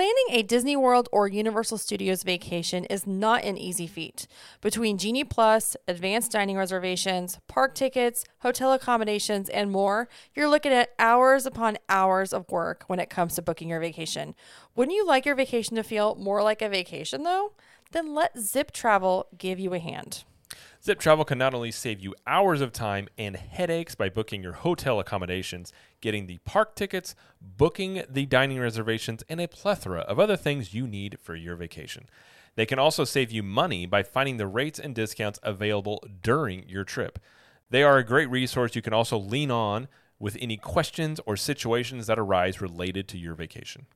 Planning a Disney World or Universal Studios vacation is not an easy feat. Between Genie Plus, advanced dining reservations, park tickets, hotel accommodations, and more, you're looking at hours upon hours of work when it comes to booking your vacation. Wouldn't you like your vacation to feel more like a vacation, though? Then let Zip Travel give you a hand. Zip Travel can not only save you hours of time and headaches by booking your hotel accommodations, getting the park tickets, booking the dining reservations, and a plethora of other things you need for your vacation. They can also save you money by finding the rates and discounts available during your trip. They are a great resource you can also lean on with any questions or situations that arise related to your vacation.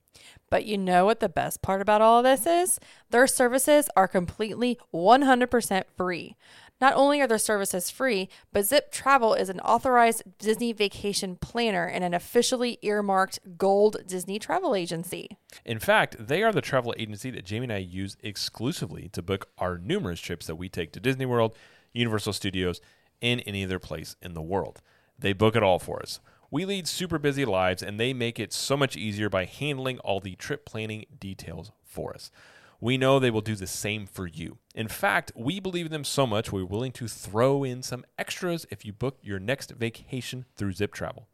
But you know what the best part about all of this is? Their services are completely 100% free. Not only are their services free, but Zip Travel is an authorized Disney vacation planner and an officially earmarked gold Disney travel agency. In fact, they are the travel agency that Jamie and I use exclusively to book our numerous trips that we take to Disney World, Universal Studios, and any other place in the world. They book it all for us. We lead super busy lives and they make it so much easier by handling all the trip planning details for us. We know they will do the same for you. In fact, we believe in them so much we're willing to throw in some extras if you book your next vacation through Zip Travel.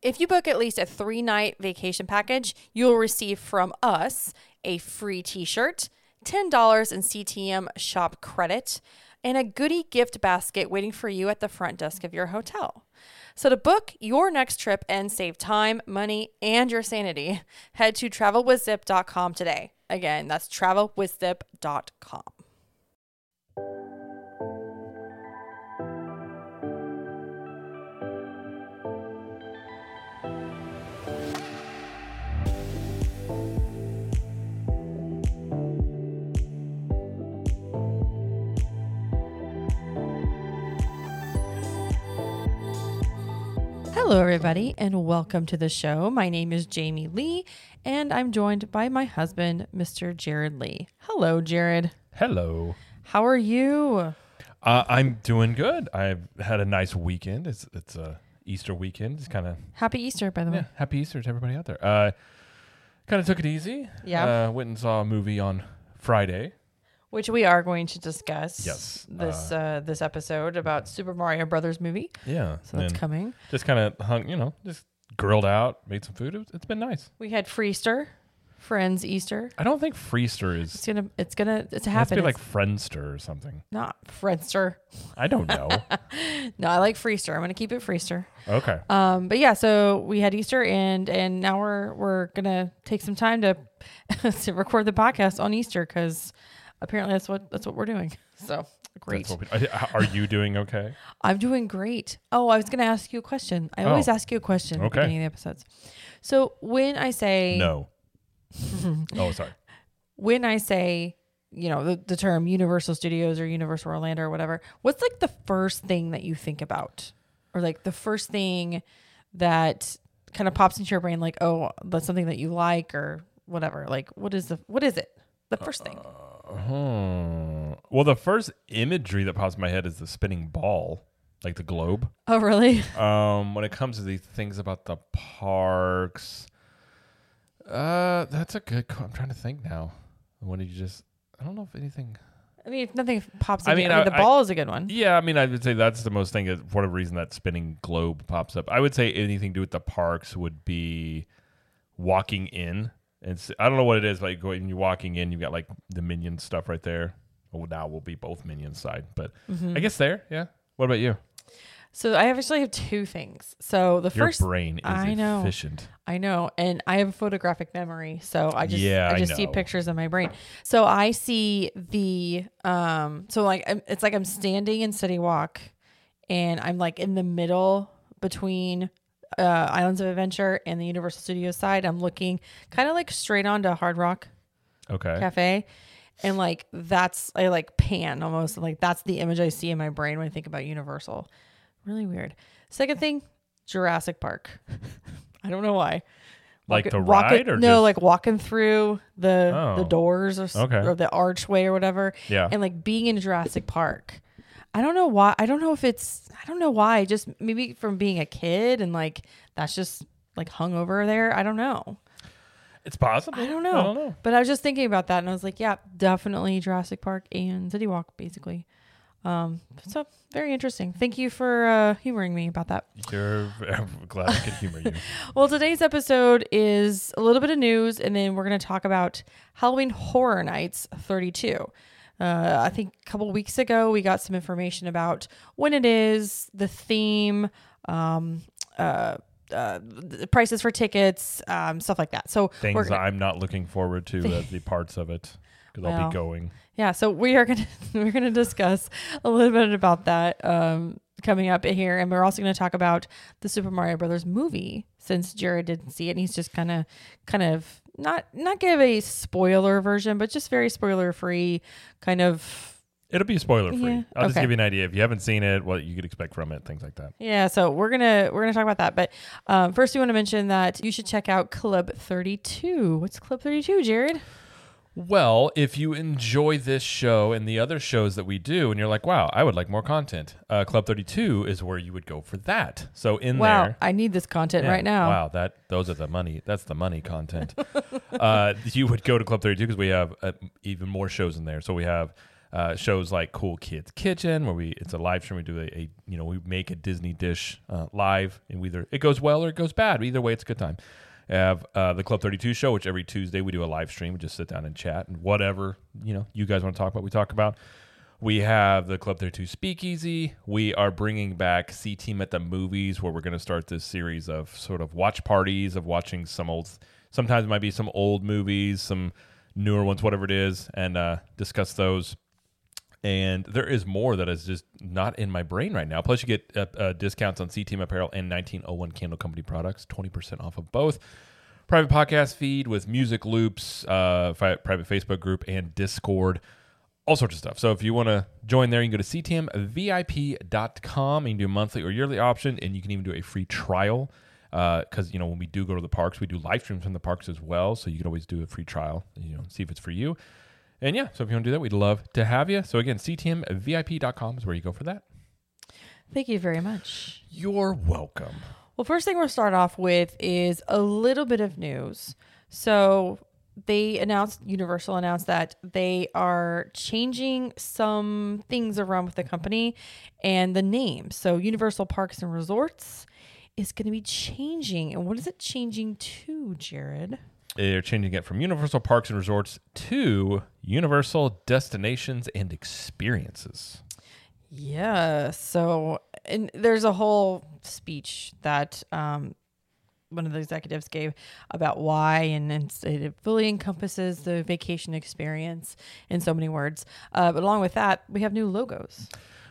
If you book at least a three night vacation package, you'll receive from us a free t shirt, $10 in CTM shop credit, and a goodie gift basket waiting for you at the front desk of your hotel. So, to book your next trip and save time, money, and your sanity, head to travelwithzip.com today. Again, that's travelwithzip.com. Hello, everybody, and welcome to the show. My name is Jamie Lee, and I'm joined by my husband, Mr. Jared Lee. Hello, Jared. Hello. How are you? Uh, I'm doing good. I've had a nice weekend. It's it's a Easter weekend. It's kind of Happy Easter, by the way. yeah. Happy Easter to everybody out there. Uh, kind of took it easy. Yeah. Uh, went and saw a movie on Friday. Which we are going to discuss. Yes, This uh, this episode about Super Mario Brothers movie. Yeah. So that's coming. Just kind of hung. You know, just grilled out, made some food. It it's been nice. We had Freester, Friends Easter. I don't think Freester is. It's gonna it's gonna it's It has happening. be like Friendster or something. not Friendster. I don't know. No, I like Freester. I'm gonna keep it Freester. okay. Um, but yeah, so we had Easter and and now we're we're gonna take some time to to record the podcast on Easter because apparently that's what that's what we're doing. So great. We, are you doing okay? I'm doing great. Oh, I was gonna ask you a question. I oh. always Oh. ask you a question at the Okay. beginning of the episodes. So when I say No. oh, sorry. when I say you know the, the term Universal Studios or Universal Orlando or whatever, what's like the first thing that you think about, or like the first thing that kind of pops into your brain, like oh that's something that you like or whatever. Like what is the what is it? The first thing. Uh, Hmm. Well, the first imagery that pops in my head is the spinning ball, like the globe. Oh really? Um, when it comes to these things about the parks, uh, that's a good. co- I'm trying to think now. When did you just? I don't know if anything. I mean, if nothing pops. I mean, I- the I- ball is a good one. Yeah, I mean, I would say that's the most thing. For whatever reason, that spinning globe pops up. I would say anything to do with the parks would be walking in. And I don't know what it is, like going, you're walking in, you've got like the minion stuff right there. Oh, now we'll be both minion side, but Mm-hmm. I guess there, yeah. What about you? So I actually have two things. So the Your first brain is I know. efficient. I know, and I have a photographic memory, so I just Yeah, I I just see pictures in my brain. So I see the um, so like it's like I'm standing in City Walk, and I'm like in the middle between uh, Islands of Adventure and the Universal Studios side. I'm looking kind of like straight onto Hard Rock Okay. Cafe, and like that's I like pan almost like that's the image I see in my brain when I think about Universal. Really weird. Second thing, Jurassic Park. I don't know why. Like the walking- ride or no, just- like walking through the the Oh. doors or, Okay. or the archway or whatever, Yeah. and like being in Jurassic Park. I don't know why. I don't know if it's. I don't know why. Just maybe from being a kid and like that's just like hung over there. I don't know. It's possible. I don't know. I don't know. But I was just thinking about that, and I was like, yeah, definitely Jurassic Park and City Walk, basically. Um, so very interesting. Thank you for uh, humoring me about that. You're I'm glad I could humor you. Well, today's episode is a little bit of news, and then we're going to talk about Halloween Horror Nights 32. Uh, I think a couple weeks ago, we got some information about when it is, the theme, um, uh, uh, the prices for tickets, um, stuff like that. So Things gonna- I'm not looking forward to as the parts of it because I'll be going. Yeah, so we are gonna we're gonna discuss a little bit about that um, coming up here, and we're also gonna talk about the Super Mario Brothers movie since Jared didn't see it, and he's just kind of kind of not not give a spoiler version, but just very spoiler free, kind of It'll be spoiler free. Yeah, I'll just give you an idea. If you haven't seen it, what you could expect from it, things like that. yeah. So we're gonna we're gonna talk about that, but um, first we want to mention that you should check out Club Thirty Two. What's Club Thirty Two, Jared? Well, if you enjoy this show and the other shows that we do, and you're like, wow, I would like more content, uh, Club 32 is where you would go for that. So in there, Wow, there. I need this content Yeah, right now. Wow, that those are the money. That's the money content. uh, you would go to Club 32 because we have uh, even more shows in there. So we have uh, shows like Cool Kids Kitchen, where we it's a live stream. We do a, a you know we make a Disney dish uh, live, and we either it goes well or it goes bad. Either way, it's a good time. Have uh, the Club 32 show, which every Tuesday we do a live stream. We just sit down and chat and whatever you know you guys want to talk about, we talk about. We have the Club 32 Speakeasy. We are bringing back CTM at the Movies, where we're going to start this series of sort of watch parties of watching some old, sometimes it might be some old movies, some newer ones, whatever it is, and uh, discuss those. And there is more that is just not in my brain right now. Plus, you get uh, uh, discounts on CTM Apparel and 1901 Candle Company products, 20% off of both. Private podcast feed with music loops, uh, fi- private Facebook group, and Discord all sorts of stuff. So if you want to join there, you can go to ctmvip.com and do a monthly or yearly option, and you can even do a free trial. Because you know when we do go to the parks, we do live streams from the parks as well, so you can always do a free trial. You know, see if it's for you. And yeah, so if you want to do that, we'd love to have you. So again, ctmvip.com is where you go for that. Thank you very much. You're welcome. Well, first thing we'll start off with is a little bit of news. So they announced, Universal announced that they are changing some things around with the company and the name. So Universal Parks and Resorts is going to be changing. And what is it changing to, Jared? They're changing it from Universal Parks and Resorts to Universal Destinations and Experiences. Yeah. So, and there's a whole speech that um, one of the executives gave about why, and, and it fully encompasses the vacation experience in so many words. Uh, but along with that, we have new logos.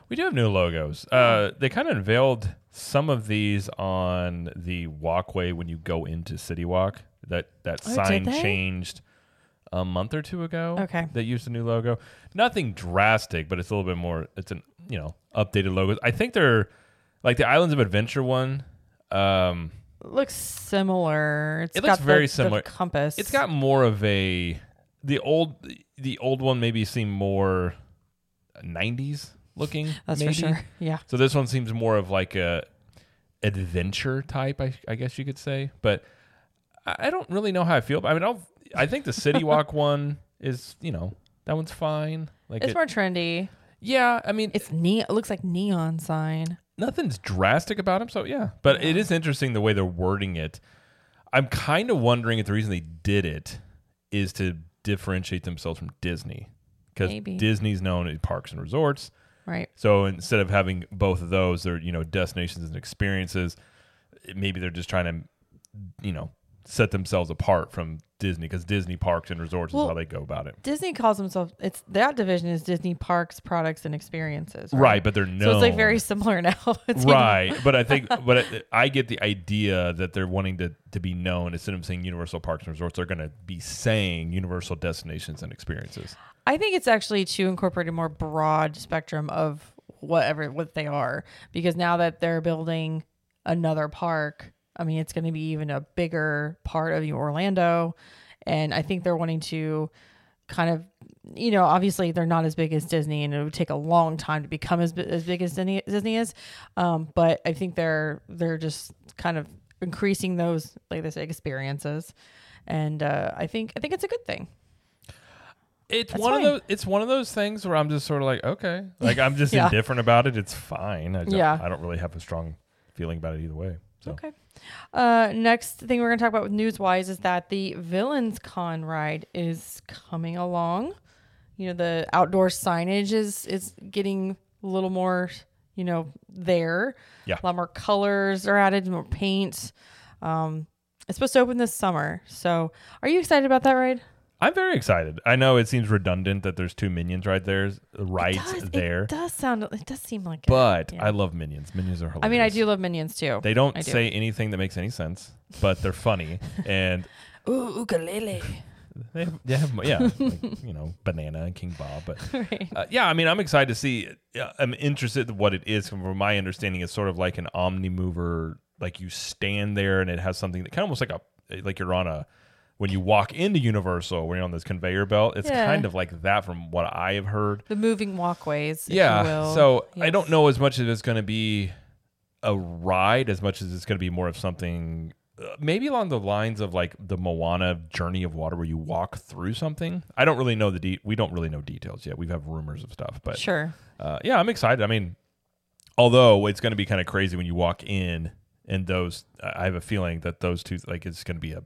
We do have new logos. Uh, they kind of unveiled some of these on the walkway when you go into City Walk. That that Oh, sign changed a month or two ago. Okay. That used a new logo. Nothing drastic, but it's a little bit more. It's an you know updated logo. I think they're like the Islands of Adventure one. Um, looks similar. It's It looks the- very the similar. compass. it's got more of a the old the old one maybe seemed more 90s looking. That's maybe. for sure. Yeah. So this one seems more of like a adventure type, I, I guess you could say. But I don't really know how I feel. I mean, I'll, I think the City Walk one is, you know, that one's fine. Like, It's it- more trendy. yeah, I mean, It's ne- It looks like neon sign. nothing's drastic about them. So yeah, but it is interesting the way they're wording it. I'm kind of wondering if the reason they did it is to differentiate themselves from Disney because Disney's known as parks and resorts. Right. So instead of having both of those, they're you know destinations and experiences. Maybe they're just trying to, you know, set themselves apart from Disney because Disney parks and resorts Well, is how they go about it. Disney calls themselves. It's that division is Disney Parks, Products, and Experiences. Right, but they're known. So it's like very similar now. Right, but I think, but I, I get the idea that they're wanting to to be known instead of saying Universal Parks and Resorts, they're going to be saying Universal Destinations and Experiences. I think it's actually to incorporate a more broad spectrum of whatever what they are because now that they're building another park, I mean it's going to be even a bigger part of Orlando, and I think they're wanting to kind of you know obviously they're not as big as Disney and it would take a long time to become as, as big as Disney, Disney is, um, but I think they're they're just kind of increasing those like they say experiences and uh, I think I think it's a good thing. It's That's one fine. of those. It's one of those things where I'm just sort of like, okay, like I'm just Yeah. indifferent about it. It's fine. I don't, Yeah. I don't really have a strong feeling about it either way. So Okay. Uh, next thing we're going to talk about with news wise is that the Villains Con ride is coming along. You know, the outdoor signage is is getting a little more, you know, there. Yeah. A lot more colors are added, more paint. Um, it's supposed to open this summer. So, are you excited about that ride? I'm very excited. I know it seems redundant that there's two minions right there, right It does- there, It does sound. It does seem like. it. but yeah. I love minions. Minions are hilarious. I mean, I do love Minions too. They don't do. say anything that makes any sense, but they're funny and Ooh, ukulele. they have, they have yeah, like, you know, banana and King Bob. But right. uh, yeah, I mean, I'm excited to see. it. I'm interested in what it is. From my understanding, it's sort of like an omni mover. Like you stand there and it has something that kind of almost like a like you're on a when you walk into Universal, when you're on this conveyor belt. It's Yeah. kind of like that from what I have heard. The moving walkways. yeah. So I don't know as much as it's going to be a ride as much as it's going to be more of something. Uh, maybe along the lines of like the Moana Journey of Water, where you walk through something. I don't really know the de- we don't really know details yet. We have rumors of stuff, but Sure. uh, yeah, I'm excited. I mean, although it's going to be kind of crazy when you walk in and those, I have a feeling that those two, like, it's going to be a,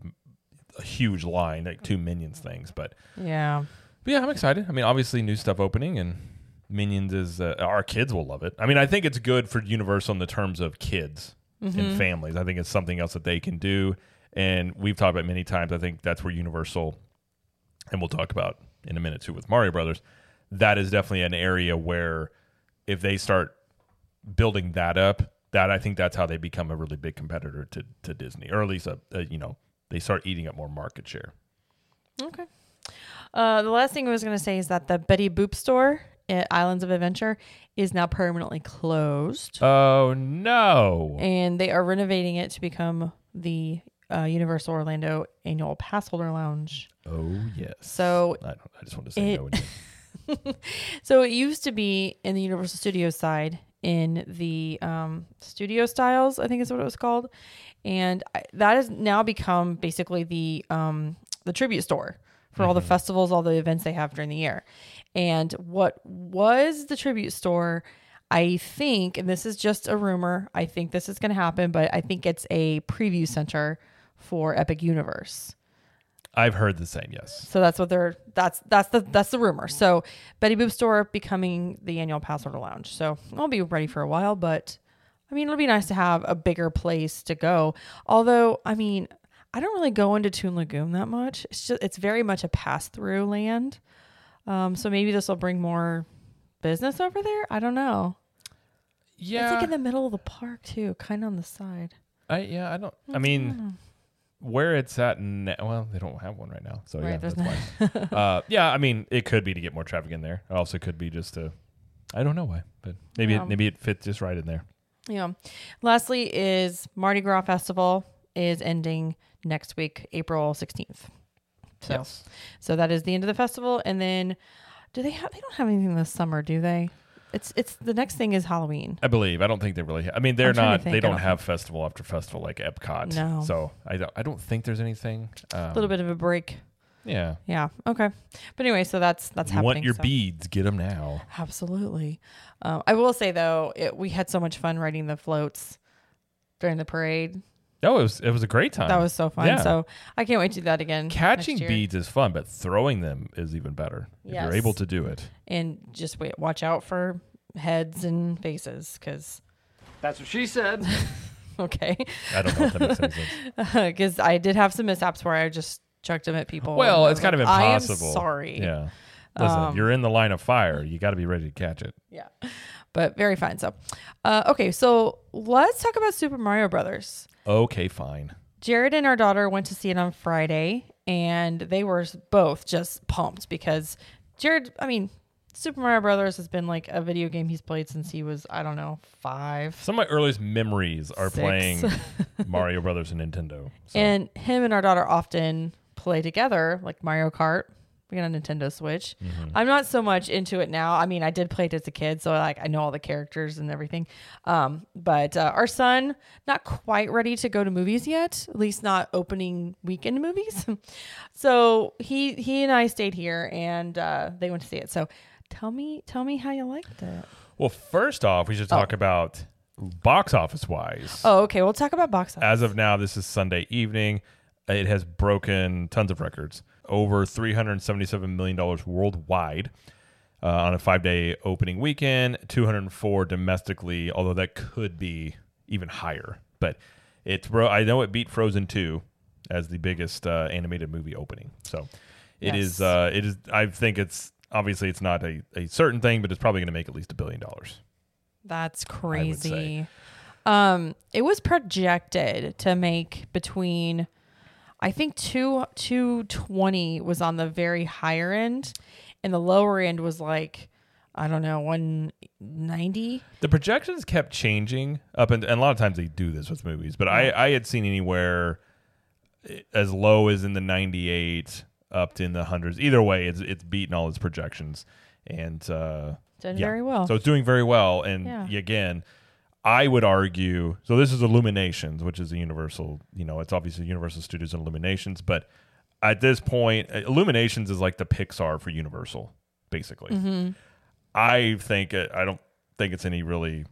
a huge line, like two minions things. But, Yeah. but yeah, I'm excited. I mean, obviously, new stuff opening and Minions is uh, our kids will love it. I mean, I think it's good for Universal in the terms of kids Mm-hmm. and families. I think it's something else that they can do, and we've talked about it many times. I think that's where Universal, and we'll talk about in a minute too with Mario Brothers. That is definitely an area where if they start building that up, that I think that's how they become a really big competitor to to Disney, or at least a, a you know they start eating up more market share. Okay. Uh, the last thing I was going to say is that the Betty Boop store at Islands of Adventure is now permanently closed, Oh no! and they are renovating it to become the uh, Universal Orlando Annual Pass Holder Lounge. Oh yes. So, I, don't, I just want to say It- no. so it used to be in the Universal Studios side in the um, Studio Styles, I think is what it was called, and I, that has now become basically the um, the tribute store for all the festivals, all the events they have during the year. And what was the tribute store? I think, and this is just a rumor, I think this is going to happen, but I think it's a preview center for Epic Universe. I've heard the same. Yes. So that's what they're that's that's the that's the rumor. So Betty Boop Store becoming the annual pass holder lounge. So I'll be ready for a while, but I mean it'll be nice to have a bigger place to go. Although I mean I don't really go into Toon Lagoon that much. It's just it's very much a pass through land. Um, so maybe this will bring more business over there. I don't know. Yeah. It's like in the middle of the park too, kind of on the side. I yeah. I don't. I mean, where it's at now. Well, they don't have one right now. So Right, yeah, that's fine. uh, yeah. I mean, it could be to get more traffic in there. It also could be just to. I don't know why, but maybe Yeah. it, maybe it fits just right in there. Yeah. Lastly, is Mardi Gras Festival is ending next week, April sixteenth. So, Yes. so that is the end of the festival, and then do they have? They don't have anything this summer, do they? It's it's the next thing is Halloween. I believe. I don't think they really. Ha- I mean, they're I'm not. They don't don't have festival after festival like Epcot. No. So I don't. I don't think there's anything. Um, A little bit of a break. Yeah. Yeah. Okay. But anyway, so that's that's you happening. want your so. beads? Get them now. Absolutely. Um, I will say though, it, we had so much fun riding the floats during the parade. No, it was. It was a great time. That was so fun. Yeah. So I can't wait to do that again. Catching next year. beads is fun, but throwing them is even better. If Yes. you're able to do it. and just wait, watch out for heads and faces because That's what she said. okay I don't know if that makes any sense. because i did have some mishaps where i just chucked them at people Well, it's kind like, of I am impossible. sorry Yeah. Listen, Um, you're in the line of fire. You got to be ready to catch it. yeah but very fine so uh, okay so let's talk about super mario brothers Okay, fine. jared and our daughter went to see it on friday and they were both just pumped because jared i mean super mario brothers has been like a video game he's played since he was i don't know five Some of my earliest memories are Six. playing Mario Brothers and Nintendo. So. And him and our daughter often play together, like Mario Kart We got a Nintendo Switch. Mm-hmm. I'm not so much into it now. I mean, I did play it as a kid, so like I know all the characters and everything. Um, but uh, our son not quite ready to go to movies yet. At least not opening weekend movies. so he he and I stayed here, and uh, they went to see it. So tell me tell me how you liked it. Well, first off, we should talk about box office wise. Oh, okay. We'll talk about box office. As of now, this is Sunday evening. It has broken tons of records. Over $377 million worldwide uh, on a five day opening weekend, 204 domestically, although that could be even higher. But it's, bro, I know it beat Frozen 2 as the biggest uh, animated movie opening. So it is. Yes. Uh, it is. I think it's obviously it's not a, a certain thing, but it's probably going to make at least a billion dollars. That's crazy. Um, it was projected to make between, I think two two twenty was on the very higher end, and the lower end was like, I don't know, one ninety. The projections kept changing up, and, and a lot of times they do this with movies. But I, I had seen anywhere as low as in the 98 up to in the hundreds. Either way, it's it's beating all its projections, and uh, Did yeah. very well. So it's doing very well. And Yeah. again, I would argue. So this is Illuminations, which is a Universal. You know, it's obviously Universal Studios and Illuminations, but at this point, Illuminations is like the Pixar for Universal, basically. Mm-hmm. I think it, I don't think it's any really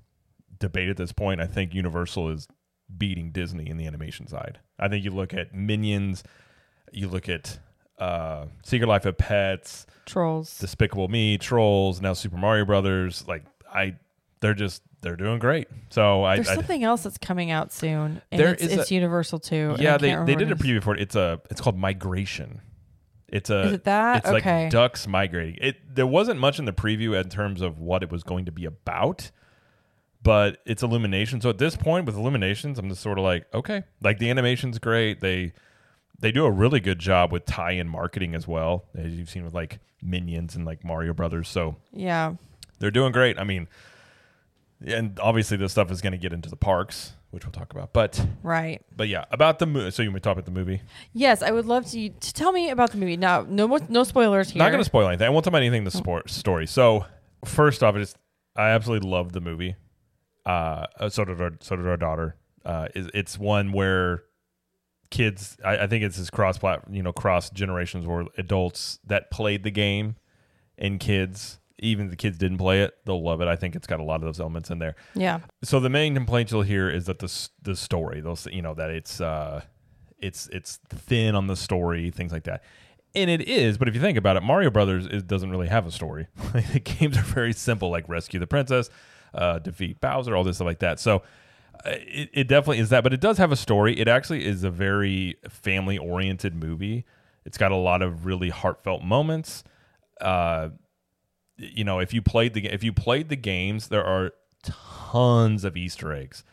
debate at this point. I think Universal is beating Disney in the animation side. I think you look at Minions, you look at uh, Secret Life of Pets, Trolls. Despicable Me, Trolls, now Super Mario Brothers. Like I, they're just they're doing great. So I, There's I something else that's coming out soon, and There it's, is a- Universal too. yeah they they did a what it is. preview for it. It's a it's called Migration. It's a Is it that? It's Okay. like ducks migrating. It there wasn't much in the preview in terms of what it was going to be about, but it's Illumination. So at this point with Illuminations, I'm just sort of like, okay, like the animation's great. They they do a really good job with tie-in marketing as well, as you've seen with like Minions and like Mario Brothers. So Yeah. they're doing great. I mean, and obviously this stuff is going to get into the parks, which we'll talk about. But Right. but yeah, about the movie. So you want to talk about the movie? Yes, I would love to to tell me about the movie. Now, no no spoilers here. Not going to spoil anything. I won't talk about anything in the sport story. So first off, i just I absolutely love the movie. Uh, uh, so did our so did our daughter. Uh, is it's one where kids. I, I think it's this cross plat, you know, cross generations where adults that played the game and kids, even if the kids didn't play it, they'll love it. I think it's got a lot of those elements in there. Yeah. So the main complaint you'll hear is that the the story, they'll you know that it's uh it's it's thin on the story, things like that. And it is, but if you think about it, Mario Brothers is, doesn't really have a story. the games are very simple, like rescue the princess, uh, defeat Bowser, all this stuff like that. So uh, it, it definitely is that, but it does have a story. It actually is a very family oriented movie. It's got a lot of really heartfelt moments. Uh, you know, if you played the if you played the games, there are tons of Easter eggs.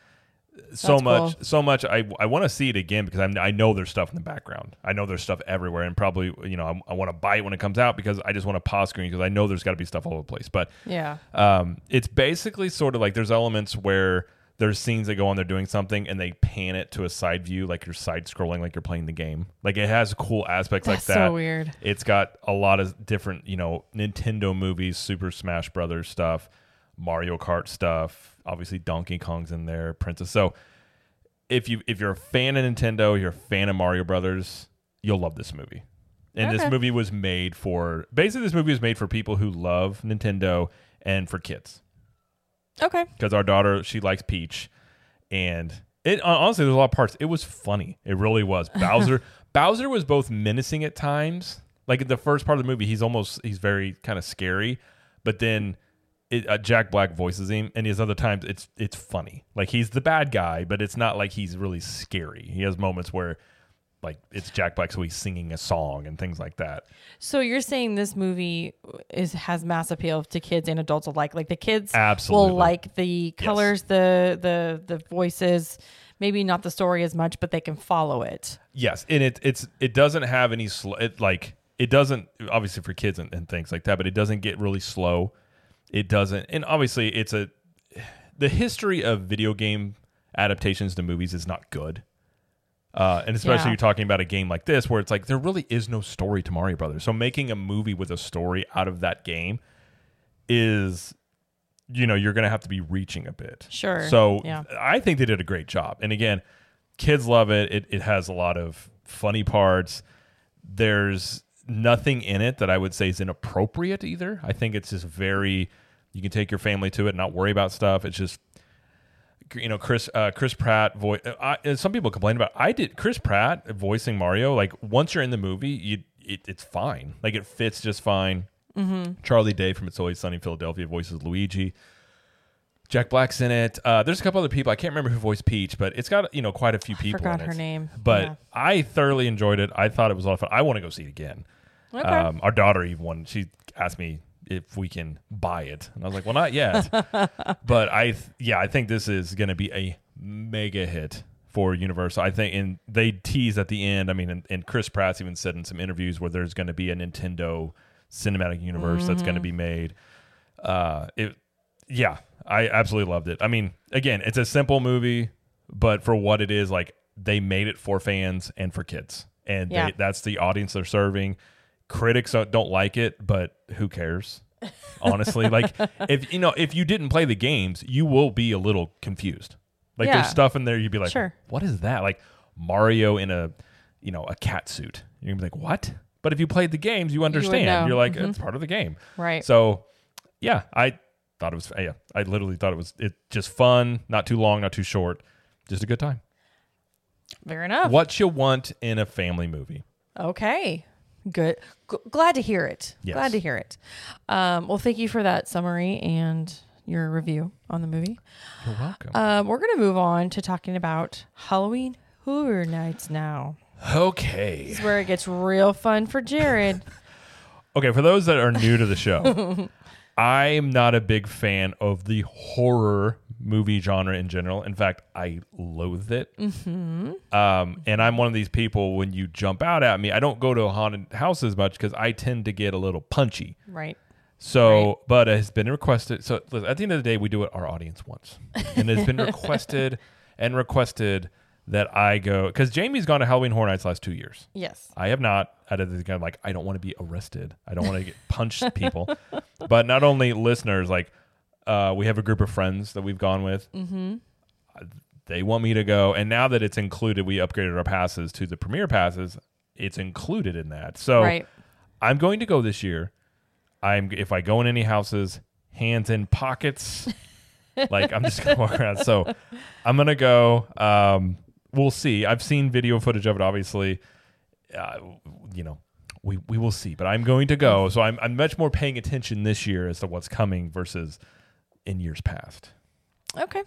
So That's much, cool. so much. I I want to see it again because I'm, I know there's stuff in the background. I know there's stuff everywhere, and probably you know I, I want to buy it when it comes out because I just want to pause screen because I know there's got to be stuff all over the place. But Yeah. um, it's basically sort of like there's elements where there's scenes that go on, they're doing something, and they pan it to a side view, like you're side scrolling, like you're playing the game. Like it has cool aspects That's like that. so weird. It's got a lot of different, you know, Nintendo movies, Super Smash Brothers stuff, Mario Kart stuff. Obviously, Donkey Kong's in there, Princess. So, if you if you're a fan of Nintendo, you're a fan of Mario Brothers, you'll love this movie. And this movie was made for basically this movie was made for people who love Nintendo and for kids Okay. because our daughter she likes Peach, and it honestly there's a lot of parts. It was funny. It really was. Bowser Bowser was both menacing at times. Like in the first part of the movie, he's almost he's very kind of scary, but then it, uh, Jack Black voices him, and his other times it's it's funny. Like he's the bad guy, but it's not like he's really scary. He has moments where. Like it's Jack Black, so he's singing a song and things like that. So you're saying this movie is has mass appeal to kids and adults alike. Like the kids Absolutely. will like the colors, the the the voices, maybe not the story as much, but they can follow it. Yes, and it it's it doesn't have any sl- it like it doesn't obviously for kids and, and things like that, but it doesn't get really slow. It doesn't, and obviously it's a the history of video game adaptations to movies is not good. Uh, and especially Yeah. you're talking about a game like this where it's like there really is no story to Mario Brothers. So making a movie with a story out of that game is, you know, you're going to have to be reaching a bit. Sure. So Yeah. I think they did a great job. And again, kids love it. It, it has a lot of funny parts. There's nothing in it that I would say is inappropriate either. I think it's just very, you can take your family to it, and not worry about stuff. It's just, you know, Chris uh, Chris Pratt voice. I, some people complain about. I did Chris Pratt voicing Mario. Like once you're in the movie, you it, it's fine. Like it fits just fine. Mm-hmm. Charlie Day from It's Always Sunny in Philadelphia voices Luigi. Jack Black's in it. Uh, there's a couple other people. I can't remember who voiced Peach, but it's got you know quite a few people. Forgot in her it. name. But Yeah. I thoroughly enjoyed it. I thought it was a lot of fun. I want to go see it again. Okay. Um, our daughter even one. She asked me if we can buy it, and I was like, "Well, not yet." but I, th- yeah, I think this is going to be a mega hit for Universal. I think, and they tease at the end. I mean, and, and Chris Pratt's even said in some interviews where there's going to be a Nintendo cinematic universe that's going to be made. Uh, it, yeah, I absolutely loved it. I mean, again, it's a simple movie, but for what it is, like they made it for fans and for kids, and Yeah. they, that's the audience they're serving. Critics don't- like it, but who cares? Honestly, like if you know if you didn't play the games, you will be a little confused. Like Yeah. there's stuff in there you'd be like, Sure. "What is that?" Like Mario in a you know a cat suit. You're gonna be like, "What?" But if you played the games, you understand. know. You're like, Mhm. it's part of the game. right. So, yeah, I thought it was. Yeah, I literally thought it was. It just fun, not too long, not too short, just a good time. Fair enough. What you want in a family movie? Okay. Good. G- glad to hear it. Yes. Glad to hear it. Um, well, thank you for that summary and your review on the movie. You're welcome. Um, we're going to move on to talking about Halloween Horror Nights now. okay. This is where it gets real fun for Jared. Okay, for those that are new to the show, I'm not a big fan of the horror movie genre in general. In fact, I loathe it. Mm-hmm. Um, and I'm one of these people when you jump out at me, I don't go to a haunted house as much because I tend to get a little punchy. right. So, Right. but it has been requested. So, listen, at the end of the day, we do what our audience wants, and it's been requested and requested that I go because Jamie's gone to Halloween Horror Nights last two years. Yes. I have not. Out of the kind of like, I don't want to be arrested. I don't want to get punched people. But not only listeners, like uh, we have a group of friends that we've gone with. Mm-hmm. They want me to go, and now that it's included, we upgraded our passes to the premier passes. It's included in that. So Right. I'm going to go this year. I'm if I go in any houses, hands in pockets. like I'm just gonna walk around. So I'm gonna go. Um, we'll see. I've seen video footage of it. Obviously, uh, you know, we we will see. But I'm going to go. So I'm I'm much more paying attention this year as to what's coming versus in years past. Okay.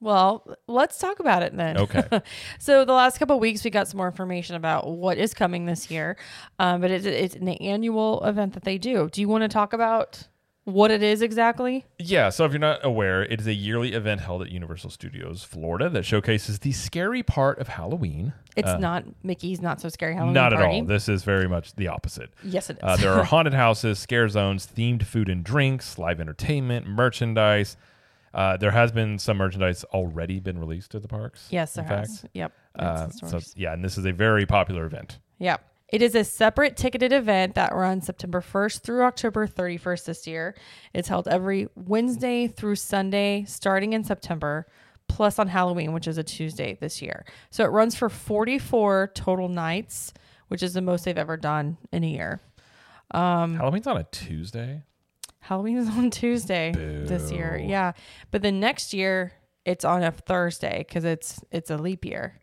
Well, let's talk about it then. Okay. so the last couple of weeks, we got some more information about what is coming this year, um, but it's, it's an annual event that they do. Do you want to talk about what it is exactly? Yeah, so if you're not aware, it is a yearly event held at Universal Studios Florida that showcases the scary part of Halloween. It's Uh, not Mickey's Not So Scary Halloween not at Party. all. This is very much the opposite. Yes, it is. Uh, there are haunted houses, scare zones, themed food and drinks, live entertainment, merchandise. Uh, there has been some merchandise already been released at the parks. yes, there has. fact. Yep. Uh, so yeah, and this is a very popular event. Yep. It is a separate ticketed event that runs September 1st through October 31st this year. It's held every Wednesday through Sunday starting in September, plus on Halloween, which is a Tuesday this year. So it runs for 44 total nights, which is the most they've ever done in a year. Um, Halloween's on a Tuesday. Halloween is on Tuesday this year. Yeah. But the next year it's on a Thursday because it's it's a leap year.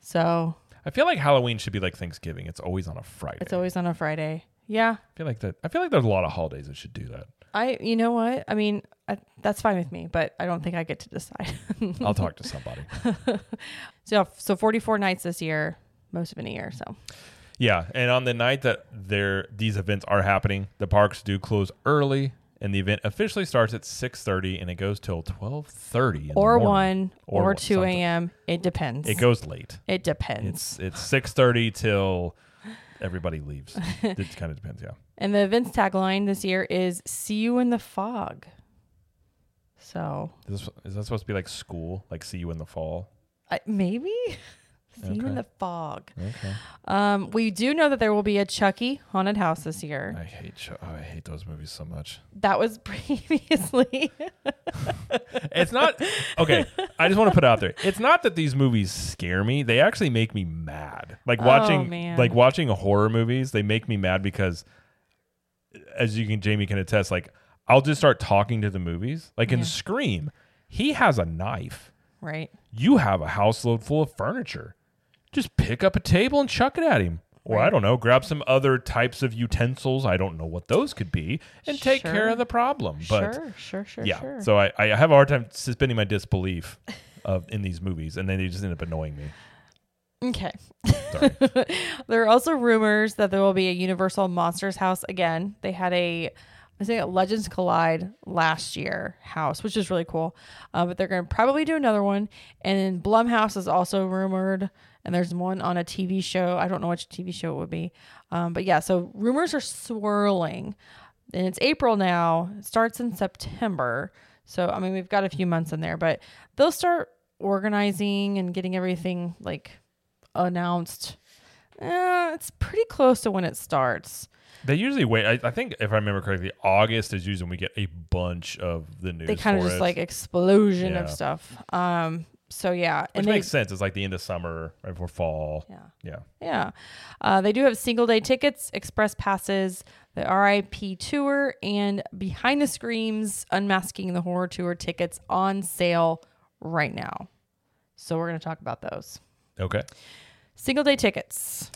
So I feel like Halloween should be like Thanksgiving. It's always on a Friday. it's always on a Friday. Yeah. I feel like that. I feel like there's a lot of holidays that should do that. I, you know what? I mean, I, that's fine with me, but I don't think I get to decide. I'll talk to somebody. so, so 44 nights this year, most of in a year. So, Yeah, and on the night that there these events are happening, the parks do close early, and the event officially starts at six thirty, and it goes till twelve thirty. or one Or or, 2 a.m. It depends. It goes late. It depends. It's it's six thirty till everybody leaves. it kind of depends. Yeah. and the event's tagline this year is "See you in the fog." So, Is, this, is that supposed to be like school? Like see you in the fall? I, maybe Theme Okay. in the Fog. Okay. Um, we do know that there will be a Chucky haunted house this year. I hate Ch- oh, I hate those movies so much. That was previously. It's not okay. I just want to put it out there. It's not that these movies scare me. They actually make me mad. Like Oh, watching man. like watching horror movies, they make me mad because as you can Jamie can attest, like I'll just start talking to the movies. Like in Scream, he has a knife. right. You have a house load full of furniture. Just pick up a table and chuck it at him. Or I don't know, grab some other types of utensils. I don't know what those could be, and take care of the problem. But sure, sure, sure, yeah. sure. So I, I have a hard time suspending my disbelief of in these movies, and then they just end up annoying me. okay. There are also rumors that there will be a Universal Monsters house again. They had a, I think, Legends Collide last year house, which is really cool. Uh, but they're going to probably do another one. And then Blumhouse is also rumored. And there's one on a TV show. I don't know which TV show it would be. Um, but yeah, so rumors are swirling. And it's April now. It starts in September. So, I mean, we've got a few months in there, but they'll start organizing and getting everything like announced. Eh, it's pretty close to when it starts. they usually wait. I, I think if I remember correctly, August is usually when we get a bunch of the news. They kind of just it, like explosion of stuff. Um, so yeah, which and they, makes sense. It's like the end of summer, right before fall. yeah, Yeah. yeah. Uh, they do have single day tickets, express passes, the RIP tour, and behind the screams, unmasking the horror tour tickets on sale right now. So we're gonna talk about those Okay. single day tickets.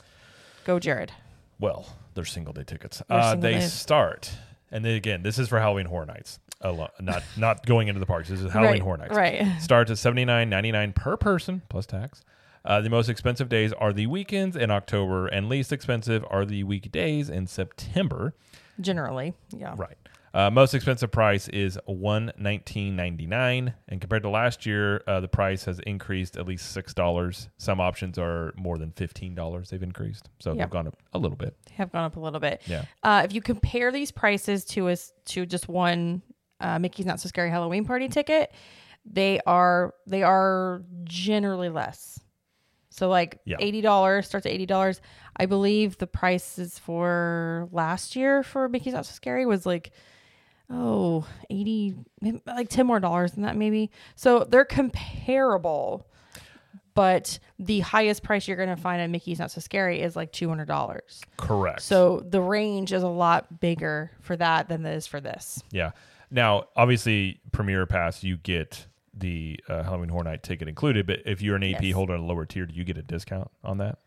Go, Jared. Well, they're single day tickets. Uh, single they days. start, and then again, this is for Halloween Horror Nights. Alo- not not going into the parks. This is Halloween right, Horror Nights. Right. Starts at seventy nine ninety nine per person plus tax. Uh, the most expensive days are the weekends in October, and least expensive are the weekdays in September. Generally, yeah. Right. Uh, most expensive price is one nineteen ninety nine, and compared to last year, uh, the price has increased at least six dollars. Some options are more than fifteen dollars. They've increased, so Yeah. they've gone up a little bit. They have gone up a little bit. Yeah. Uh, if you compare these prices to us to just one uh, Mickey's Not So Scary Halloween Party ticket, they are they are generally less. So like Yeah. eighty dollars starts at eighty dollars. I believe the prices for last year for Mickey's Not So Scary was like oh 80 like 10 more dollars than that maybe so they're comparable but the highest price you're going to find at mickey's not so scary is like $200 Correct. so the range is a lot bigger for that than it is for this. Yeah. Now, obviously, Premier Pass, you get the uh, Halloween Horror Night ticket included, but if you're an AP Yes. holder on a lower tier, do you get a discount on that?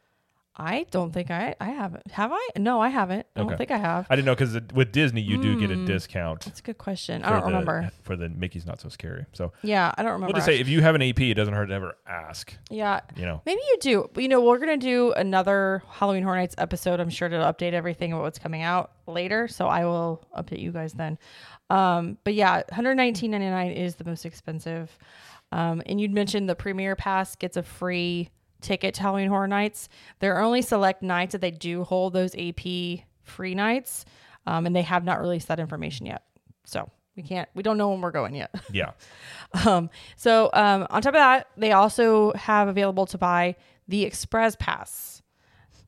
I don't think I I haven't. Have I? No, I haven't. I Okay. don't think I have. I didn't know because with Disney, you do get a Hmm. discount. That's a good question. for I don't the- remember. For the Mickey's Not So Scary. So Yeah, I don't remember. we'll just say if you have an AP, it doesn't hurt to ever ask. actually. yeah, You know, maybe you do. But, you know, we're gonna do another Halloween Horror Nights episode. I'm sure to update everything about what's coming out later. So I will update you guys then. Um, but yeah, 119.99 is the most expensive. Um, and you'd mentioned the Premier Pass gets a free ticket to Halloween Horror Nights. There are only select nights that they do hold those AP free nights, um, and they have not released that information yet. So we can't, we don't know when we're going yet. yeah. Um, so um, on top of that, they also have available to buy the Express Pass.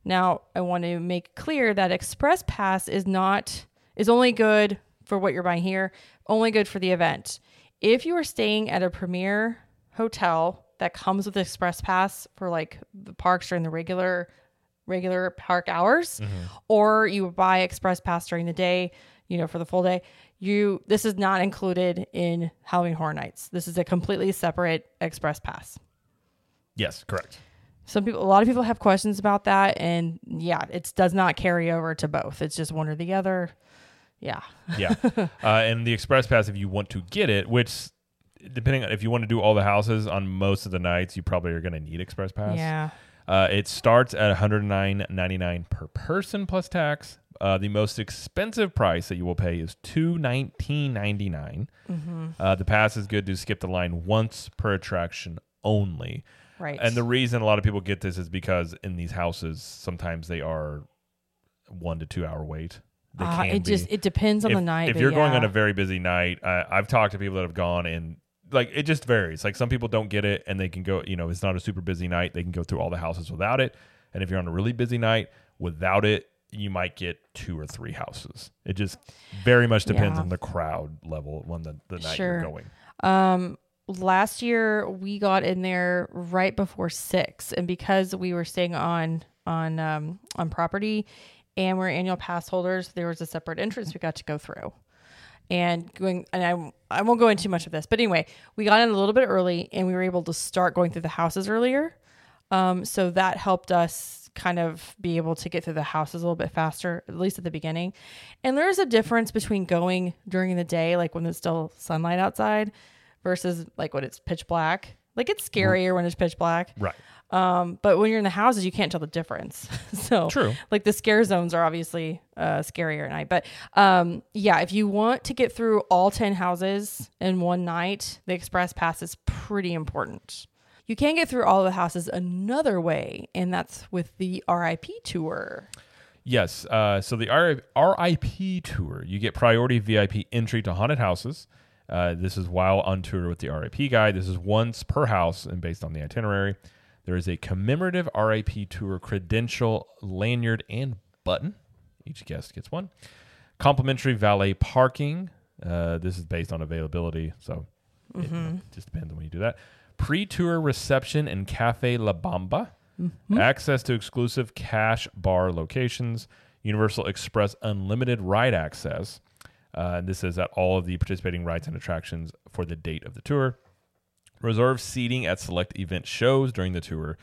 Now, I want to make clear that Express Pass is not is only good for what you're buying here, only good for the event. If you are staying at a premier hotel that comes with Express Pass for like the parks during the regular regular park hours, or you buy Express Pass during the day, you know, for the full day, you this is not included in Halloween Horror Nights. This is a completely separate Express Pass. Yes, correct. Some people, a lot of people have questions about that, and yeah, it does not carry over to both. It's just one or the other. Yeah, Yeah. uh, and the Express Pass, if you want to get it, which depending on if you want to do all the houses on most of the nights, you probably are going to need Express Pass. yeah. Uh, it starts at $109.99 per person plus tax. Uh, the most expensive price that you will pay is $219.99. Mm-hmm. Uh, the pass is good to skip the line once per attraction only. Right. And the reason a lot of people get this is because in these houses, sometimes they are one to two hour wait. They can it be. just it depends on if, the night. If you're going on a very busy night, I, I've talked to people that have gone and like it just varies. Like some people don't get it and they can go, you know, it's not a super busy night. They can go through all the houses without it. And if you're on a really busy night without it, you might get two or three houses. It just very much depends Yeah. on the crowd level when the, the night Sure. you're going. Um, last year we got in there right before six, and because we were staying on on um, on property, and we're annual pass holders, there was a separate entrance we got to go through. And going, and I I won't go into much of this, but anyway, we got in a little bit early, and we were able to start going through the houses earlier. Um, so that helped us kind of be able to get through the houses a little bit faster, at least at the beginning. And there is a difference between going during the day, like when there's still sunlight outside, versus like when it's pitch black. Like it's scarier when it's pitch black. Right. Um, but when you're in the houses, you can't tell the difference. so True. like the scare zones are obviously uh, scarier at night. But um, yeah, if you want to get through all 10 houses in one night, the express pass is pretty important. You can get through all the houses another way, and that's with the RIP tour. Yes. Uh, so the RIP tour, you get priority VIP entry to haunted houses. Uh, this is while on tour with the RIP guide. This is once per house and based on the itinerary. There is a commemorative RIP tour credential, lanyard, and button. Each guest gets one. Complimentary valet parking. Uh, this is based on availability, so it just depends on when you do that. Pre-tour reception and Cafe La Bamba. Access to exclusive cash bar locations. Universal Express unlimited ride access. Uh, this is at all of the participating rides and attractions for the date of the tour. Reserve seating at select event shows during the tour.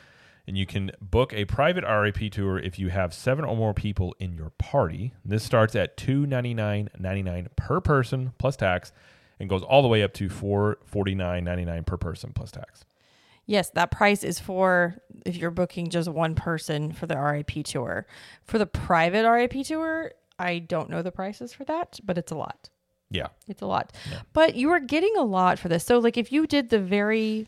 And you can book a private RIP tour if you have seven or more people in your party. This starts at two ninety nine ninety nine per person plus tax, and goes all the way up to four forty nine ninety nine per person plus tax. Yes, that price is for if you're booking just one person for the RIP tour. For the private RIP tour, I don't know the prices for that, but it's a lot. Yeah, It's a lot. But you are getting a lot for this. So like if you did the very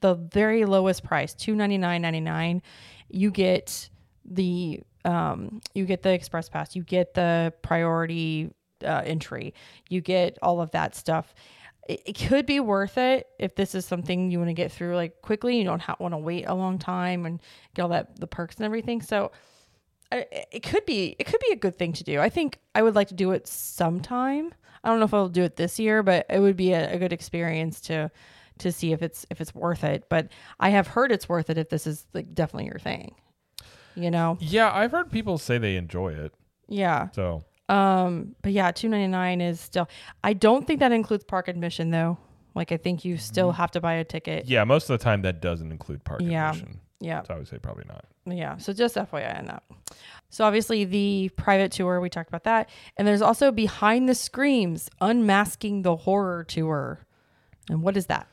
the very lowest price, two ninety nine ninety nine, you get the um you get the express pass, you get the priority uh, entry, you get all of that stuff. It, it could be worth it if this is something you want to get through like quickly. You don't ha- want to wait a long time and get all that the perks and everything. So it could be it could be a good thing to do. I think I would like to do it sometime. I don't know if I'll do it this year, but it would be a, a good experience to to see if it's if it's worth it. But I have heard it's worth it if this is like definitely your thing. You know? yeah. I've heard people say they enjoy it. Yeah. So Um but yeah, 299 is still I don't think that includes park admission though. Like I think you still have to buy a ticket. yeah, most of the time that doesn't include park Yeah. admission. Yeah. So I would say probably not. Yeah. So just FYI on that. So obviously the private tour, we talked about that. And there's also Behind the Screams, Unmasking the Horror Tour. And what is that?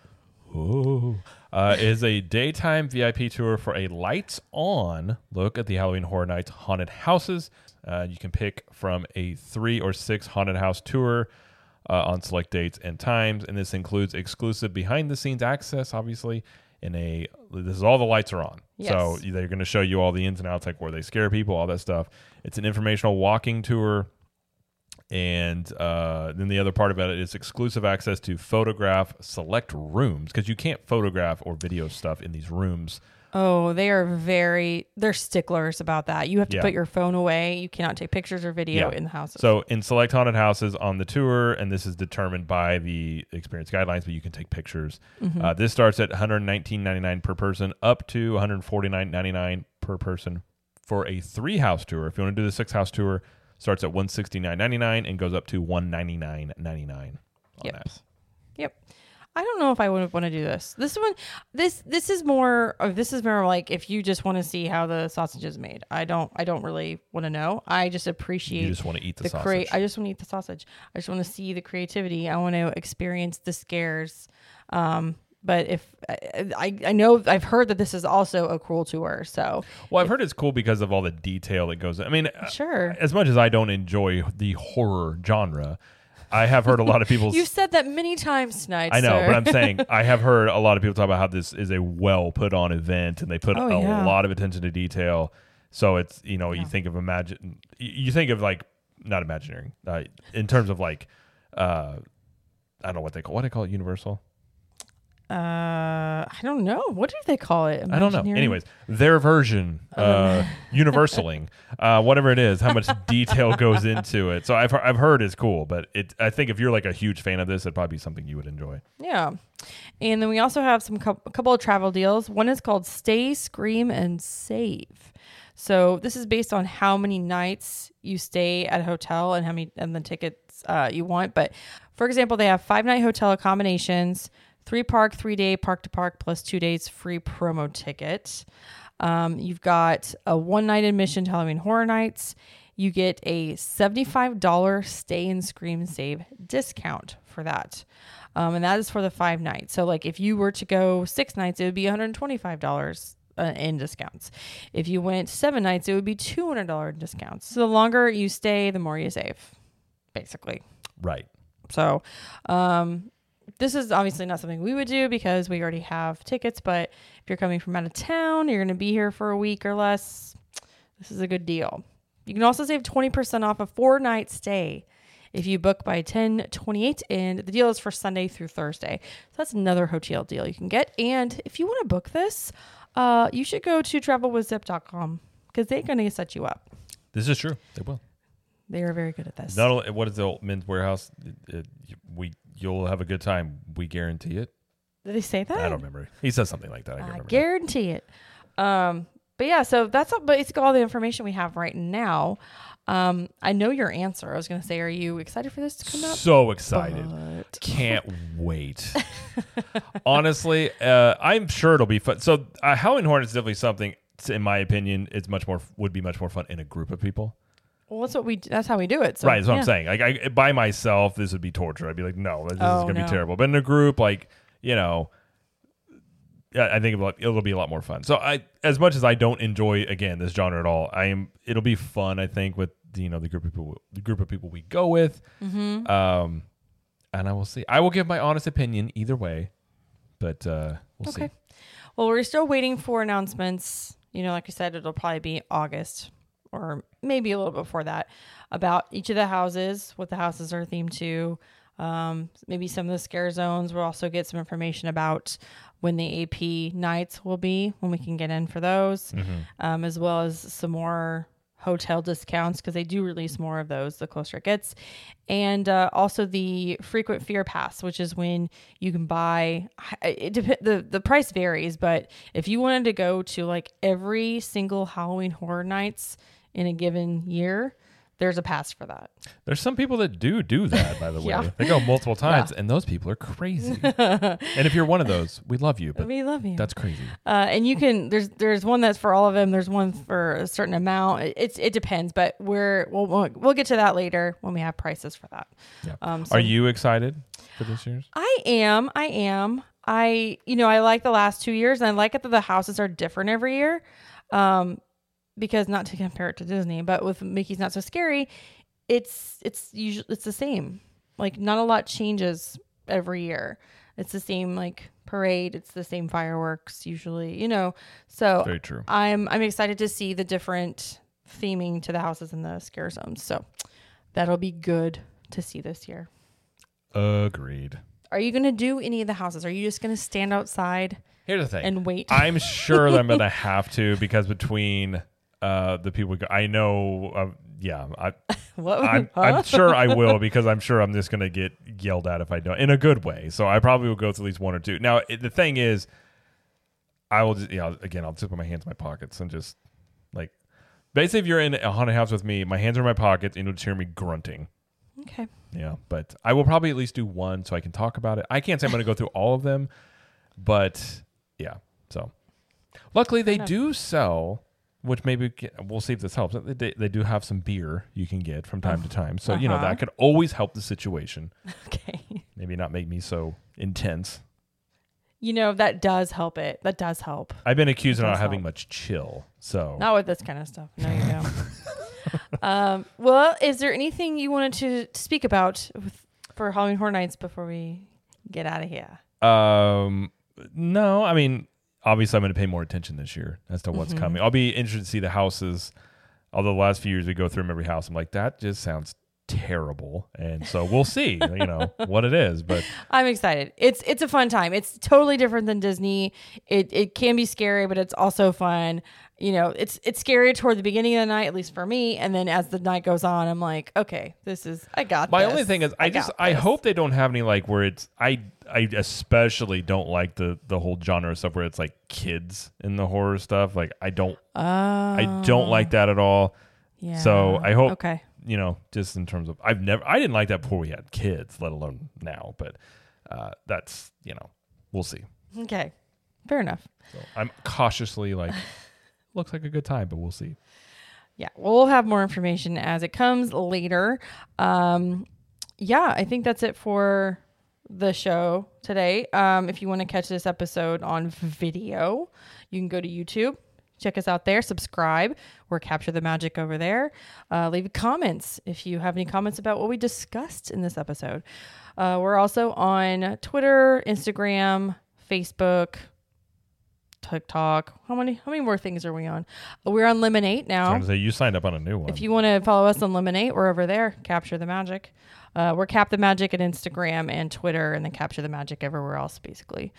Oh, uh, is a daytime VIP tour for a lights on look at the Halloween Horror Nights haunted houses. Uh, you can pick from a three or six haunted house tour uh, on select dates and times, and this includes exclusive behind the scenes access, obviously. In a this is all the lights are on, so they're going to show you all the ins and outs, like where they scare people, all that stuff. It's an informational walking tour and uh, then the other part about it is exclusive access to photograph select rooms because you can't photograph or video stuff in these rooms. Oh, they are very, they're sticklers about that. You have to Yeah. put your phone away. You cannot take pictures or video Yeah. in the houses. So in select haunted houses on the tour, and this is determined by the experience guidelines, but you can take pictures. Mm-hmm. Uh, this starts at 119.99 per person, up to 149.99 per person for a three house tour. If you want to do the six house tour, starts at 169.99 and goes up to 199.99 on Yep. that. Yep. I don't know if I would want to do this. This one, this this is more. Of, this is more like if you just want to see how the sausage is made. I don't. I don't really want to know. I just appreciate You just want to eat the, the sausage. crea- I just want to eat the sausage. I just want to see the creativity. I want to experience the scares. Um, but if I, I, know I've heard that this is also a cruel tour. So Well, I've heard it's cool because of all the detail that goes. I mean, sure, as much as I don't enjoy the horror genre, I have heard a lot of people. you've said that many times tonight. I know, sir. but I'm saying I have heard a lot of people talk about how this is a well put on event and they put Oh, a yeah. lot of attention to detail. So it's you know Yeah. you think of imagine you think of like not imagineering uh, in terms of like uh I don't know what they call what do they call it Universal Uh, I don't know. What do they call it? I don't know. Anyways, their version, uh, universaling, uh, whatever it is, how much detail goes into it. So I've I've heard it's cool, but it I think if you're like a huge fan of this, it'd probably be something you would enjoy. Yeah. And then we also have some cou- a couple of travel deals. One is called Stay, Scream, and Save. So this is based on how many nights you stay at a hotel and how many and the tickets uh, you want. But for example, they have five night hotel accommodations, three park, three day park to park plus two days free promo ticket. Um, you've got a one night admission to Halloween Horror Nights. You get a $75 stay and scream save discount for that. Um, and that is for the five nights. So, like, if you were to go six nights, it would be $125 uh, in discounts. If you went seven nights, it would be $200 in discounts. So, the longer you stay, the more you save, basically. Right. So, um, this is obviously not something we would do because we already have tickets. But if you're coming from out of town, you're going to be here for a week or less, this is a good deal. You can also save 20% off a four night stay if you book by 1028 and the deal is for Sunday through Thursday. So that's another hotel deal you can get. And if you want to book this, uh, you should go to travelwithzip.com because they're going to set you up. This is true. They will. They are very good at this. Not only what is the old Men's Wearhouse? It- it- we you'll have a good time. We guarantee it. Did they say that? I don't remember. He says something like that. I, I remember. guarantee it. Um, but yeah, so that's all- basically all the information we have right now. Um, I know your answer. I was going to say, are you excited for this to come out? So excited. But- Can't wait. Honestly, uh, I'm sure it'll be fun. So, uh, Halloween Horn is definitely something. In my opinion, it's much more would be much more fun in a group of people. Well, that's what we. That's how we do it. So, right, that's what yeah. I'm saying. Like I, by myself, this would be torture. I'd be like, no, this Oh, is gonna no. be terrible. But in a group, like you know, I think it'll, it'll be a lot more fun. So I, as much as I don't enjoy again this genre at all, I am. It'll be fun. I think with you know the group of people, the group of people we go with. Mm-hmm. Um, and I will see. I will give my honest opinion either way, but uh, we'll Okay. see. Well, we're still waiting for announcements. You know, like I said, it'll probably be August or maybe a little before that about each of the houses, what the houses are themed to. Um, maybe some of the scare zones. We'll also get some information about when the AP nights will be, when we can get in for those, um, as well as some more hotel discounts because they do release more of those the closer it gets. And uh, also the frequent fear pass, which is when you can buy. It dep- the the price varies, but if you wanted to go to like every single Halloween Horror Nights in a given year, there's a pass for that. There's some people that do do that. By the way, Yeah. they go multiple times, and those people are crazy. and if you're one of those, we love you, but we love you. that's crazy. Uh, and you can there's there's one that's for all of them. There's one for a certain amount. It, it's it depends, but we're we'll, we'll we'll get to that later when we have prices for that. Yeah. Um, so Are you excited for this year's? I am. I am. I you know I like the last two years, and I like it that the houses are different every year. Um, because not to compare it to Disney, but with Mickey's Not So Scary, it's it's usually it's the same. Like not a lot changes every year. It's the same like parade. It's the same fireworks usually. You know, so Very true. I'm I'm excited to see the different theming to the houses and the scare zones. So that'll be good to see this year. Agreed. Are you going to do any of the houses? Are you just going to stand outside Here's the thing. and wait? I'm sure that I'm gonna have to because between uh, the people, go, I know. Uh, yeah, I, what? I'm, Huh? I'm sure I will because I'm sure I'm just gonna get yelled at if I don't in a good way. So I probably will go to at least one or two. Now it, the thing is, I will just yeah again I'll just put my hands in my pockets and just like basically if you're in a haunted house with me, my hands are in my pockets and you'll just hear me grunting. okay. Yeah, but I will probably at least do one so I can talk about it. I can't say I'm going to go through all of them, but yeah. So, luckily they do sell, which maybe we'll see if this helps. They, they do have some beer you can get from time to time, so you know Uh-huh. that could always help the situation. Okay. Maybe not make me so intense. You know that does help it. That does help. I've been accused of not does having much chill, so Not with this kind of stuff. No, you don't. um, well, is there anything you wanted to speak about with, for Halloween Horror Nights before we get out of here? Um, no, I mean, obviously, I'm going to pay more attention this year as to what's Mhm. coming. I'll be interested to see the houses. Although the last few years we go through 'em every house, I'm like, that just sounds terrible, and so we'll see. you know what it is, but I'm excited. It's it's a fun time. It's totally different than Disney. It it can be scary, but it's also fun. You know, it's it's scary toward the beginning of the night, at least for me, and then as the night goes on, I'm like, okay, this is I got. My this. only thing is, I, just I this. hope they don't have any like where it's I I especially don't like the the whole genre stuff where it's like kids in the horror stuff. Like I don't I don't like oh. that at all. Yeah. So I hope Okay. You know just in terms of I've never I didn't like that before we had kids, let alone now. But uh, that's you know we'll see. Okay. Fair enough. So I'm cautiously like looks like a good time, but we'll see. Yeah, we'll have more information as it comes later. Um, yeah, I think that's it for the show today. Um, if you want to catch this episode on video, you can go to YouTube. Check us out there. Subscribe. We're Capture the Magic over there. Uh, leave comments if you have any comments about what we discussed in this episode. Uh, we're also on Twitter, Instagram, Facebook, TikTok. How many? How many more things are we on? We're on Lemon8 now. To say you signed up on a new one. If you want to follow us on Lemon8, we're over there. Capture the Magic. Uh, we're Cap the Magic at Instagram and Twitter, and then Capture the Magic everywhere else, basically.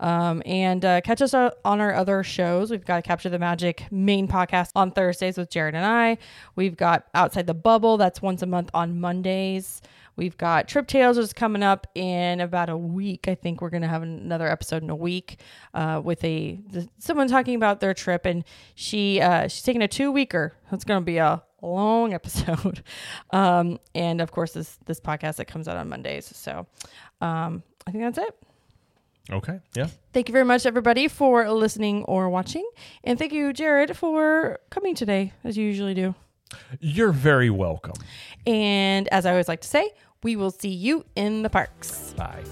Um, and uh, catch us on our other shows. We've got Capture the Magic main podcast on Thursdays with Jared and I. We've got Outside the Bubble, that's once a month on Mondays. We've got Trip Tales is coming up in about a week. I think we're going to have another episode in a week uh, with a the, someone talking about their trip, and she uh, she's taking a two weeker. It's going to be a long episode, um, and of course this this podcast that comes out on Mondays. So um, I think that's it. okay, yeah. Thank you very much, everybody, for listening or watching, and thank you, Jared, for coming today as you usually do. You're very welcome. And as I always like to say, we will see you in the parks. Bye.